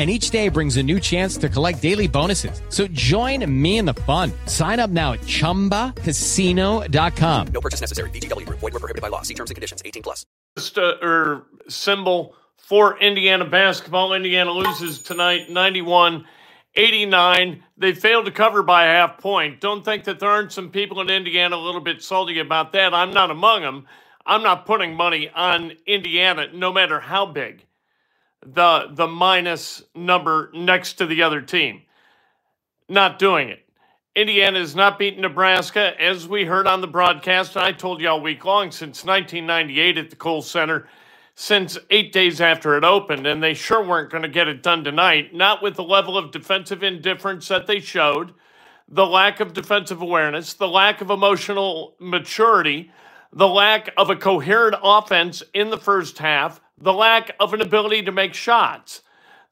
And each day brings a new chance to collect daily bonuses. So join me in the fun. Sign up now at chumbacasino.com. No purchase necessary. VGW Group. Void were prohibited by law. See terms and conditions. 18 plus. uh, or symbol for Indiana basketball. Indiana loses tonight 91 89. They failed to cover by a half point. Don't think that there aren't some people in Indiana a little bit salty about that. I'm not among them. I'm not putting money on Indiana, no matter how big the the minus number next to the other team. Not doing it. Indiana has not beaten Nebraska, as we heard on the broadcast. And I told you all week long since 1998 at the Kohl Center, since eight days after it opened, and they sure weren't going to get it done tonight. Not with the level of defensive indifference that they showed, the lack of defensive awareness, the lack of emotional maturity, the lack of a coherent offense in the first half, the lack of an ability to make shots.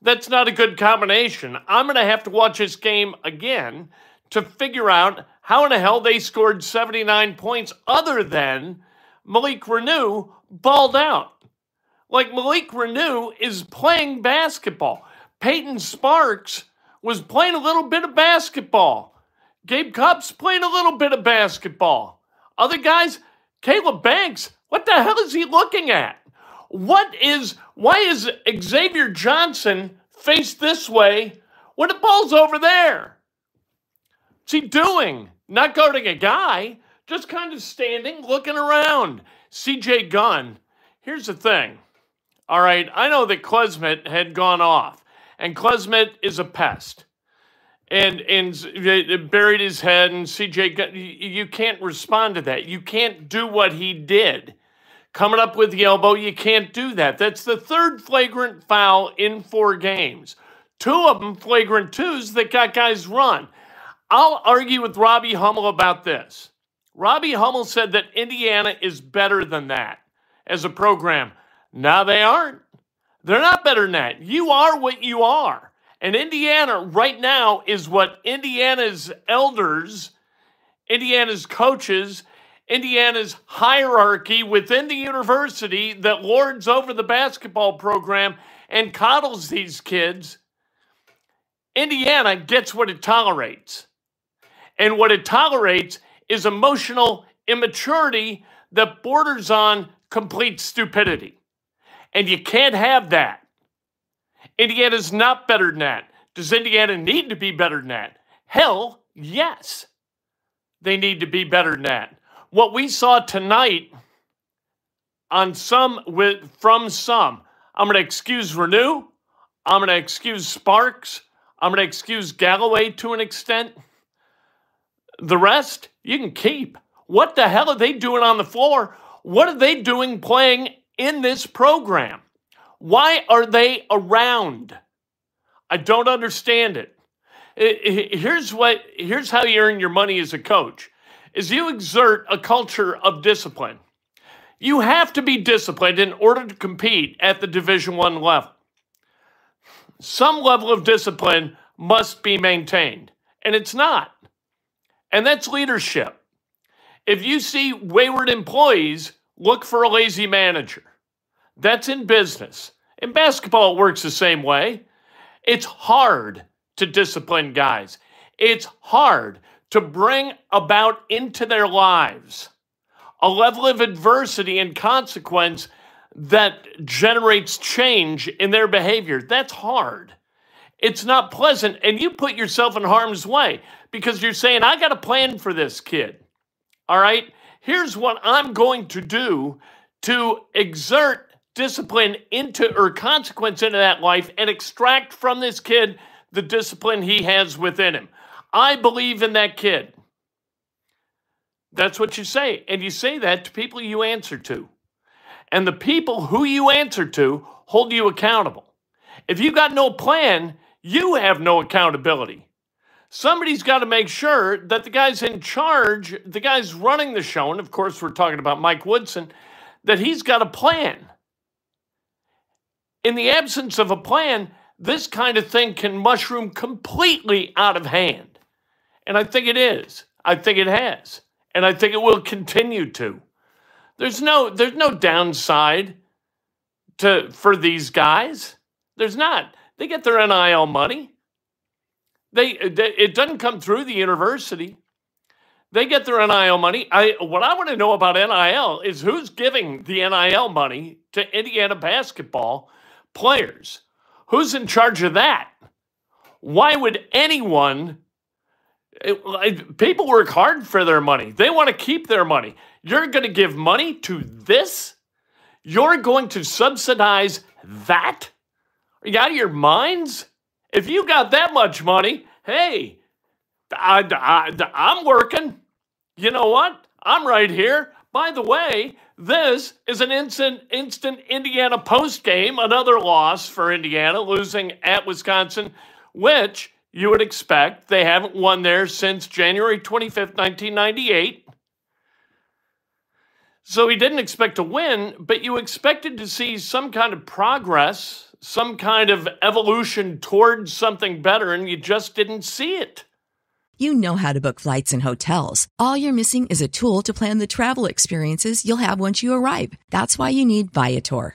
That's not a good combination. I'm going to have to watch this game again to figure out how in the hell they scored 79 points other than Malik Reneau balled out. Like Malik Reneau is playing basketball. Peyton Sparks was playing a little bit of basketball. Gabe Cupps playing a little bit of basketball. Other guys, Caleb Banks, what the hell is he looking at? What is, why is Xavier Johnson faced this way when the ball's over there? What's he doing? Not guarding a guy, just kind of standing, looking around. CJ Gunn, here's the thing. All right, I know that Klesmit had gone off, and Klesmit is a pest. And and buried his head, and CJ Gunn, you can't respond to that. You can't do what he did coming up with the elbow. You can't do that. That's the third flagrant foul in four games. Two of them flagrant twos that got guys run. I'll argue with Robbie Hummel about this. Robbie Hummel said that Indiana is better than that as a program. Now they aren't. They're not better than that. You are what you are. And Indiana right now is what Indiana's elders, Indiana's coaches, Indiana's hierarchy within the university that lords over the basketball program and coddles these kids, Indiana gets what it tolerates. And what it tolerates is emotional immaturity that borders on complete stupidity. And you can't have that. Indiana's not better than that. Does Indiana need to be better than that? Hell, yes. They need to be better than that what we saw tonight on some with from some. I'm going to excuse Reneau. I'm going to excuse Sparks. I'm going to excuse Galloway to an extent. The rest you can keep. What the hell are they doing on the floor? What are they doing playing in this program? Why are they around? I don't understand it. Here's what here's how you earn your money as a coach is you exert a culture of discipline. You have to be disciplined in order to compete at the Division 1 level. Some level of discipline must be maintained, and it's not. And that's leadership. If you see wayward employees, look for a lazy manager. That's in business. In basketball, it works the same way. It's hard to discipline guys. It's hard to bring about into their lives a level of adversity and consequence that generates change in their behavior. That's hard. It's not pleasant. And you put yourself in harm's way because you're saying, I got a plan for this kid. All right. Here's what I'm going to do to exert discipline into or consequence into that life and extract from this kid the discipline he has within him. I believe in that kid. That's what you say. And you say that to people you answer to. And the people who you answer to hold you accountable. If you got no plan, you have no accountability. Somebody's got to make sure that the guy's in charge, the guy's running the show, and of course, we're talking about Mike Woodson, that he's got a plan. In the absence of a plan, this kind of thing can mushroom completely out of hand. And I think it is. I think it has. And I think it will continue to. There's no there's no downside to for these guys. There's not. They get their NIL money. They, they it doesn't come through the university. They get their NIL money. I what I want to know about NIL is who's giving the NIL money to Indiana basketball players. Who's in charge of that? Why would anyone it, people work hard for their money. They want to keep their money. You're going to give money to this? You're going to subsidize that? Are you out of your minds? If you got that much money, hey, I, I, I'm working. You know what? I'm right here. By the way, this is an instant, instant Indiana post game, another loss for Indiana, losing at Wisconsin, which you would expect. They haven't won there since January 25th, 1998. So he didn't expect to win, but you expected to see some kind of progress, some kind of evolution towards something better, and you just didn't see it. You know how to book flights and hotels. All you're missing is a tool to plan the travel experiences you'll have once you arrive. That's why you need Viator.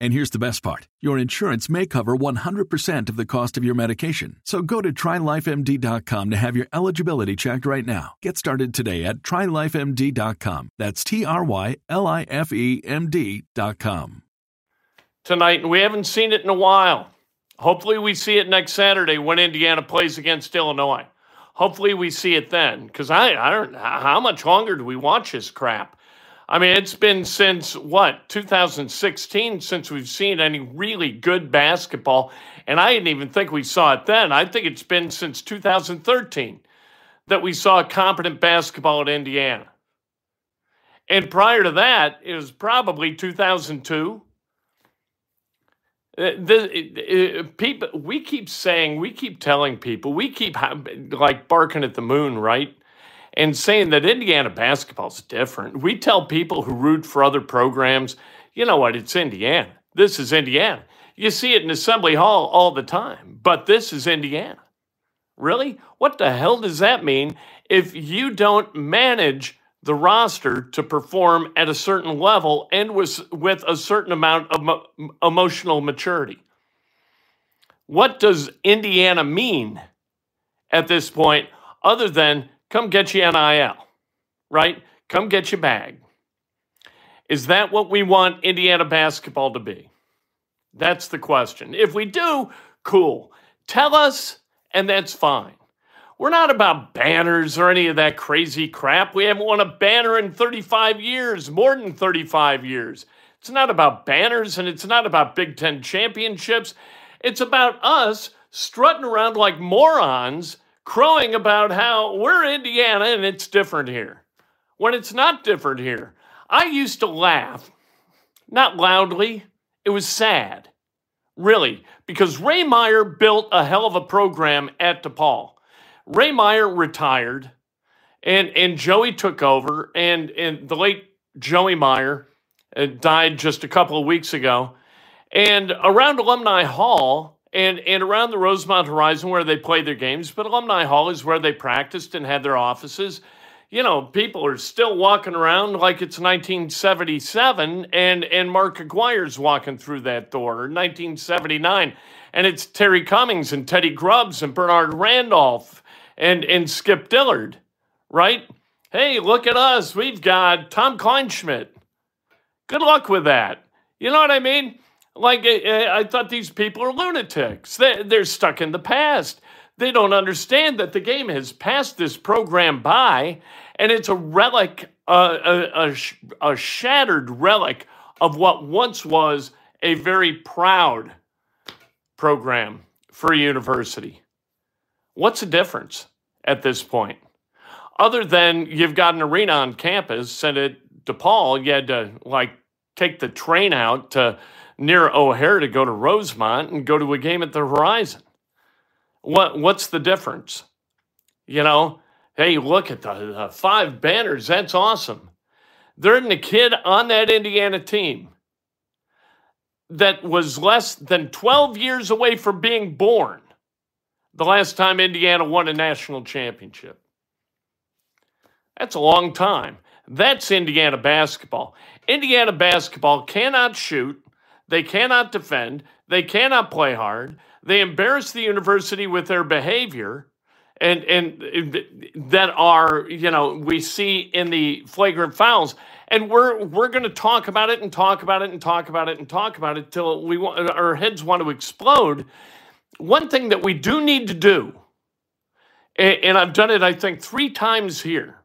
And here's the best part your insurance may cover 100% of the cost of your medication. So go to trylifemd.com to have your eligibility checked right now. Get started today at trylifemd.com. That's T R Y L I F E M D.com. Tonight, and we haven't seen it in a while. Hopefully, we see it next Saturday when Indiana plays against Illinois. Hopefully, we see it then. Because I, I don't how much longer do we watch this crap? I mean, it's been since what, 2016 since we've seen any really good basketball. And I didn't even think we saw it then. I think it's been since 2013 that we saw competent basketball at Indiana. And prior to that, it was probably 2002. Uh, the, uh, people, we keep saying, we keep telling people, we keep like barking at the moon, right? And saying that Indiana basketball is different. We tell people who root for other programs, you know what, it's Indiana. This is Indiana. You see it in Assembly Hall all the time, but this is Indiana. Really? What the hell does that mean if you don't manage the roster to perform at a certain level and with, with a certain amount of mo- emotional maturity? What does Indiana mean at this point other than Come get you NIL, right? Come get your bag. Is that what we want Indiana basketball to be? That's the question. If we do, cool. Tell us, and that's fine. We're not about banners or any of that crazy crap. We haven't won a banner in 35 years, more than 35 years. It's not about banners and it's not about Big Ten championships. It's about us strutting around like morons, crowing about how we're Indiana and it's different here. When it's not different here. I used to laugh, not loudly, it was sad. Really, because Ray Meyer built a hell of a program at DePaul. Ray Meyer retired and and Joey took over and and the late Joey Meyer uh, died just a couple of weeks ago. And around Alumni Hall and, and around the Rosemont Horizon where they play their games, but Alumni Hall is where they practiced and had their offices. You know, people are still walking around like it's 1977 and, and Mark Aguirre's walking through that door, or 1979. And it's Terry Cummings and Teddy Grubbs and Bernard Randolph and, and Skip Dillard, right? Hey, look at us. We've got Tom Kleinschmidt. Good luck with that. You know what I mean? Like, I, I thought these people are lunatics. They, they're stuck in the past. They don't understand that the game has passed this program by, and it's a relic, uh, a, a, a shattered relic of what once was a very proud program for a university. What's the difference at this point? Other than you've got an arena on campus, and at DePaul, you had to like take the train out to near O'Hare to go to Rosemont and go to a game at the Horizon. What what's the difference? You know, hey, look at the, the five banners. That's awesome. There isn't a kid on that Indiana team that was less than 12 years away from being born the last time Indiana won a national championship. That's a long time. That's Indiana basketball. Indiana basketball cannot shoot, they cannot defend, they cannot play hard. They embarrass the university with their behavior and and that are, you know, we see in the flagrant fouls and we're we're going to talk about it and talk about it and talk about it and talk about it till we want, our heads want to explode. One thing that we do need to do and, and I've done it I think 3 times here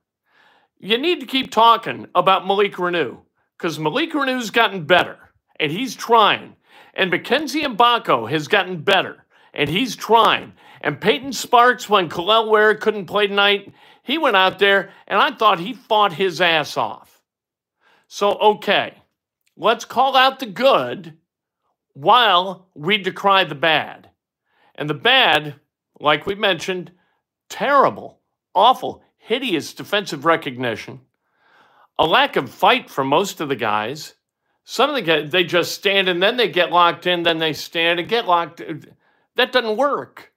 you need to keep talking about Malik Reneau because Malik Reneau's gotten better and he's trying. And Mackenzie Mgbako has gotten better and he's trying. And Peyton Sparks, when Kel'el Ware couldn't play tonight, he went out there and I thought he fought his ass off. So, okay, let's call out the good while we decry the bad. And the bad, like we mentioned, terrible, awful, hideous defensive recognition, a lack of fight for most of the guys. Some of the guys, they just stand and then they get locked in, then they stand and get locked. That doesn't work.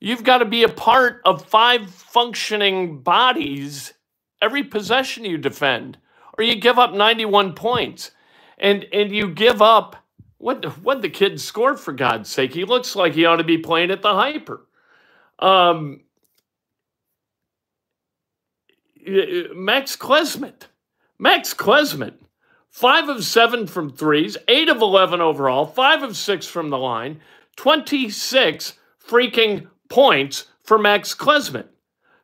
You've got to be a part of five functioning bodies every possession you defend, or you give up 91 points. And and you give up what what the kid scored for God's sake. He looks like he ought to be playing at the hyper. Um, Max Klesmit. Max Klesmit, five of seven from threes, eight of 11 overall, five of six from the line, 26 freaking points for Max Klesmit.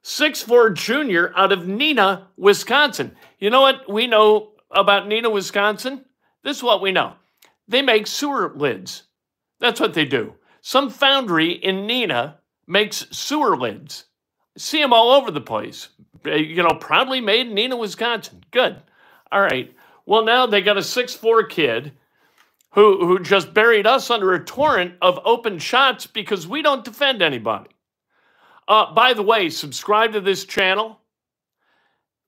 Six-four junior out of Neenah, Wisconsin. You know what we know about Neenah, Wisconsin? This is what we know. They make sewer lids. That's what they do. Some foundry in Neenah makes sewer lids. See them all over the place. Uh, you know, proudly made in Neenah, Wisconsin. Good. All right. Well, now they got a six-four kid who who just buried us under a torrent of open shots because we don't defend anybody. Uh, by the way, subscribe to this channel,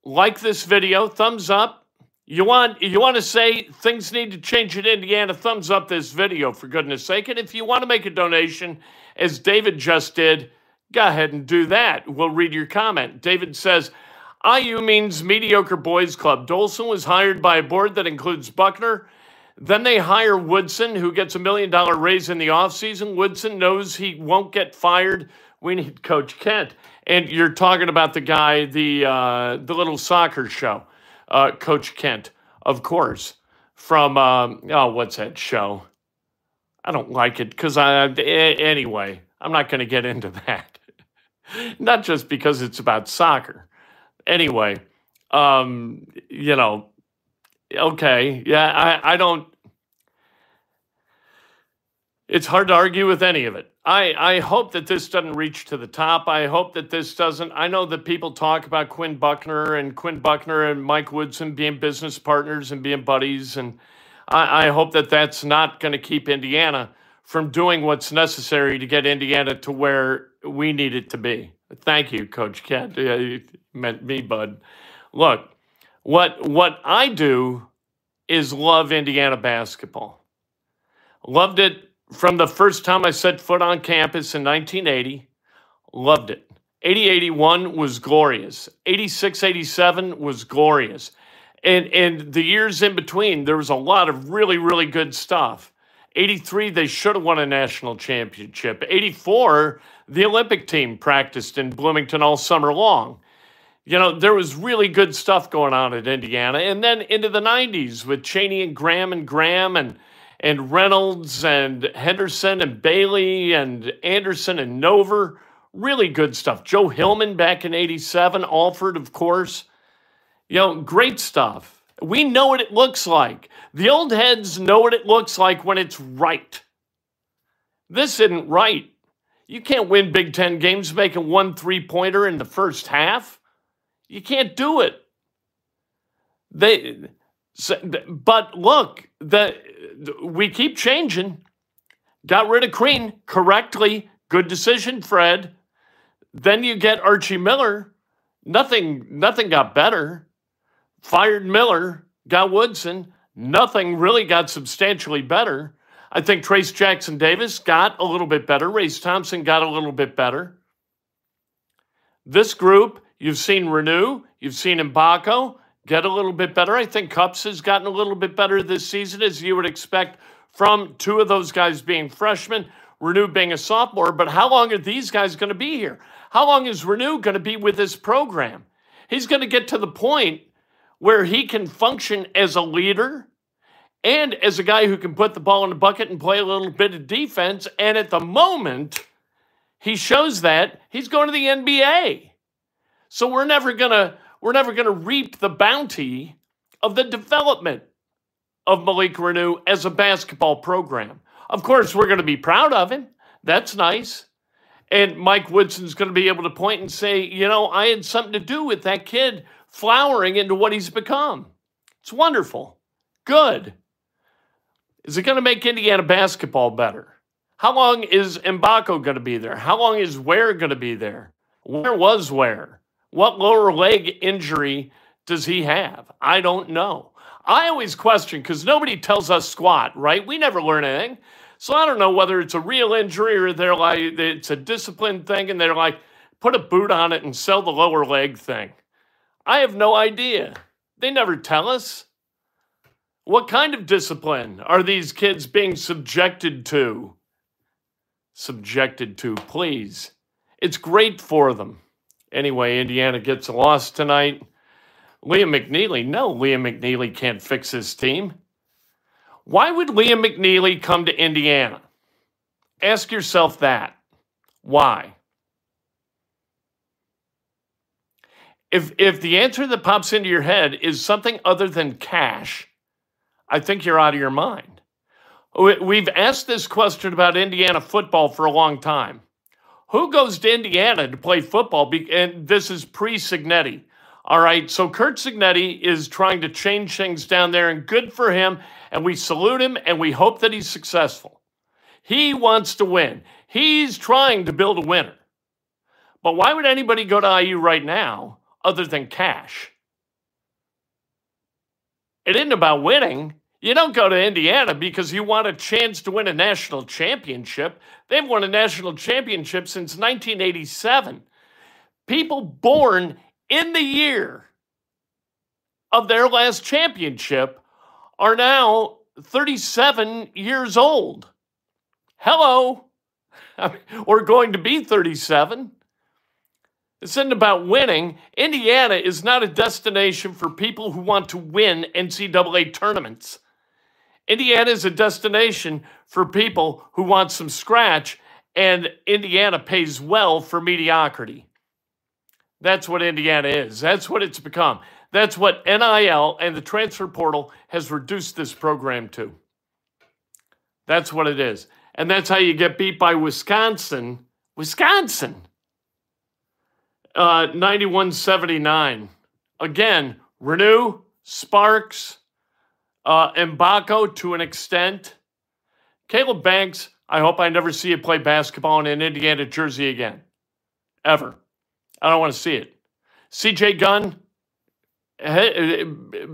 like this video, thumbs up. You want you want to say things need to change in Indiana? Thumbs up this video for goodness sake. And if you want to make a donation, as David just did Go ahead and do that. We'll read your comment. David says, IU means mediocre boys club. Dolson was hired by a board that includes Buckner. Then they hire Woodson, who gets a million dollar raise in the offseason. Woodson knows he won't get fired. We need Coach Kent. And you're talking about the guy, the uh, the little soccer show, uh, Coach Kent, of course, from um, oh, what's that show? I don't like it because I anyway. I'm not going to get into that. not just because it's about soccer. Anyway, um, you know, okay, yeah, I, I don't. it's hard to argue with any of it. I, I hope that this doesn't reach to the top. I hope that this doesn't. I know that people talk about Quinn Buckner and Quinn Buckner and Mike Woodson being business partners and being buddies. And I, I hope that that's not going to keep Indiana from doing what's necessary to get Indiana to where we need it to be. Thank you, Coach Kent. You meant me, bud. Look, what what I do is love Indiana basketball. Loved it from the first time I set foot on campus in 1980, loved it. 80 81 was glorious. 86 87 was glorious. And, and the years in between, there was a lot of really, really good stuff. 83, they should have won a national championship. 84, the Olympic team practiced in Bloomington all summer long. You know, there was really good stuff going on at Indiana. And then into the 90s with Cheaney and Graham and Graham and and Reynolds and Henderson and Bailey and Anderson and Nover. Really good stuff. Joe Hillman back in 87, Alford, of course. You know, great stuff. We know what it looks like. The old heads know what it looks like when it's right. This isn't right. You can't win Big Ten games making one three pointer in the first half. You can't do it. They, but look, the we keep changing. Got rid of Crean correctly. Good decision, Fred. Then you get Archie Miller. Nothing, nothing got better. Fired Miller, got Woodson. Nothing really got substantially better. I think Trayce Jackson Davis got a little bit better. Race Thompson got a little bit better. This group, you've seen Reneau, you've seen Mgbako, get a little bit better. I think Cupps has gotten a little bit better this season, as you would expect from two of those guys being freshmen, Reneau being a sophomore. But how long are these guys going to be here? How long is Reneau going to be with this program? He's going to get to the point where he can function as a leader and as a guy who can put the ball in the bucket and play a little bit of defense. And at the moment, he shows that he's going to the NBA. So we're never to we're never to reap the bounty of the development of Malik Reneau as a basketball program. Of course, we're to be proud of him. That's nice. And Mike Woodson's going to be able to point and say, you know, I had something to do with that kid flowering into what he's become. It's wonderful. Good. Is it going to make Indiana basketball better? How long is Mgbako going to be there? How long is Ware going to be there? Where was Ware? What lower leg injury does he have? I don't know. I always question because nobody tells us squat, right? We never learn anything. So I don't know whether it's a real injury or they're like, it's a discipline thing and they're like, put a boot on it and sell the lower leg thing. I have no idea. They never tell us. What kind of discipline are these kids being subjected to? Subjected to, please. It's great for them. Anyway, Indiana gets a loss tonight. Liam McNeely, no, Liam McNeely can't fix his team. Why would Liam McNeely come to Indiana? Ask yourself that. Why? If, if the answer that pops into your head is something other than cash, I think you're out of your mind. We've asked this question about Indiana football for a long time. Who goes to Indiana to play football? And this is pre Cignetti. All right. So Curt Cignetti is trying to change things down there, and good for him. And we salute him and we hope that he's successful. He wants to win, he's trying to build a winner. But why would anybody go to IU right now other than cash? It isn't about winning. You don't go to Indiana because you want a chance to win a national championship. They've won a national championship since 1987. People born in the year of their last championship are now 37 years old. Hello. We're going to be 37. This isn't about winning. Indiana is not a destination for people who want to win NCAA tournaments. Indiana is a destination for people who want some scratch, and Indiana pays well for mediocrity. That's what Indiana is. That's what it's become. That's what NIL and the transfer portal has reduced this program to. That's what it is. And that's how you get beat by Wisconsin. Wisconsin. Uh, 91 79. Again, Reneau, Sparks, uh, Mgbako to an extent. Caleb Banks, I hope I never see you play basketball in an Indiana jersey again. Ever. I don't want to see it. CJ Gunn,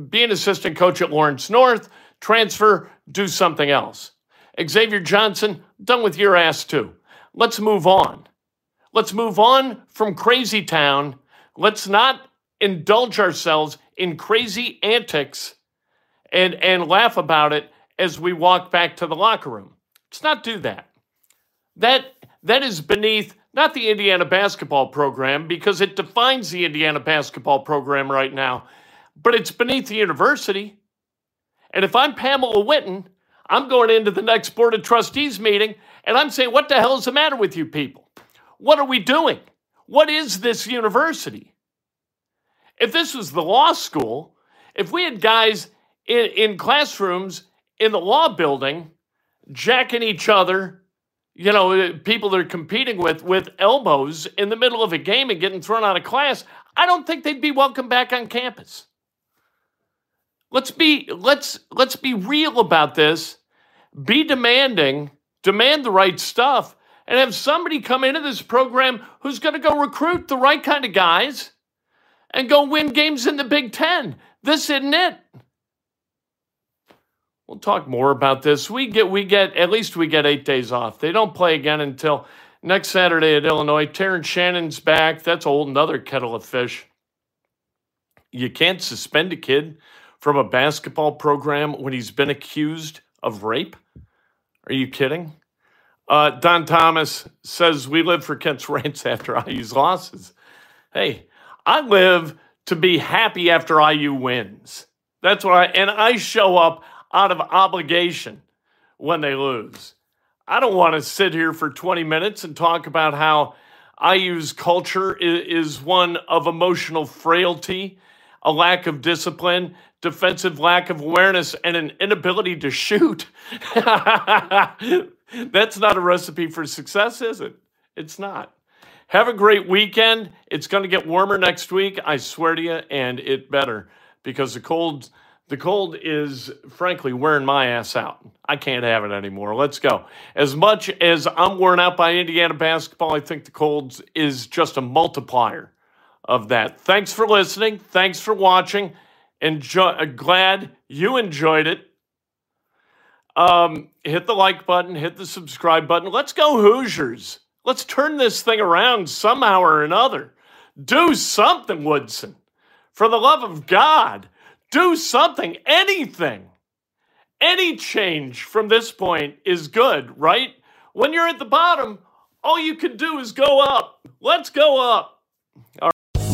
be an assistant coach at Lawrence North, transfer, do something else. Xavier Johnson, done with your ass too. Let's move on. Let's move on from Crazy Town. Let's not indulge ourselves in crazy antics and, and laugh about it as we walk back to the locker room. Let's not do that. That that is beneath not the Indiana basketball program because it defines the Indiana basketball program right now, but it's beneath the university. And if I'm Pamela Whitten, I'm going into the next Board of Trustees meeting and I'm saying, what the hell is the matter with you people? What are we doing? What is this university? If this was the law school, if we had guys in, in classrooms in the law building jacking each other, you know, eh, people they're competing with with elbows in the middle of a game and getting thrown out of class, I don't think they'd be welcome back on campus. Let's be let's let's be real about this. Be demanding, demand the right stuff, and have somebody come into this program who's going to go recruit the right kind of guys and go win games in the Big Ten. This isn't it. We'll talk more about this. We get we get at least we get eight days off. They don't play again until next Saturday at Illinois. Terrence Shannon's back. That's old another kettle of fish. You can't suspend a kid from a basketball program when he's been accused of rape. Are you kidding? Uh, Don Thomas says we live for Kent's rants after IU's losses. Hey, I live to be happy after IU wins. That's what I and I show up out of obligation when they lose. I don't want to sit here for 20 minutes and talk about how IU's culture is one of emotional frailty, a lack of discipline, defensive lack of awareness, and an inability to shoot. That's not a recipe for success, is it? It's not. Have a great weekend. It's going to get warmer next week, I swear to you, and it better because the cold the cold is frankly wearing my ass out. I can't have it anymore. Let's go. As much as I'm worn out by Indiana basketball, I think the cold is just a multiplier of that. Thanks for listening. Thanks for watching. Enjoy, uh, glad you enjoyed it. Um, hit the like button, hit the subscribe button. Let's go, Hoosiers. Let's turn this thing around somehow or another. Do something, Woodson. For the love of God. Do something, anything. Any change from this point is good, right? When you're at the bottom, all you can do is go up. Let's go up. All.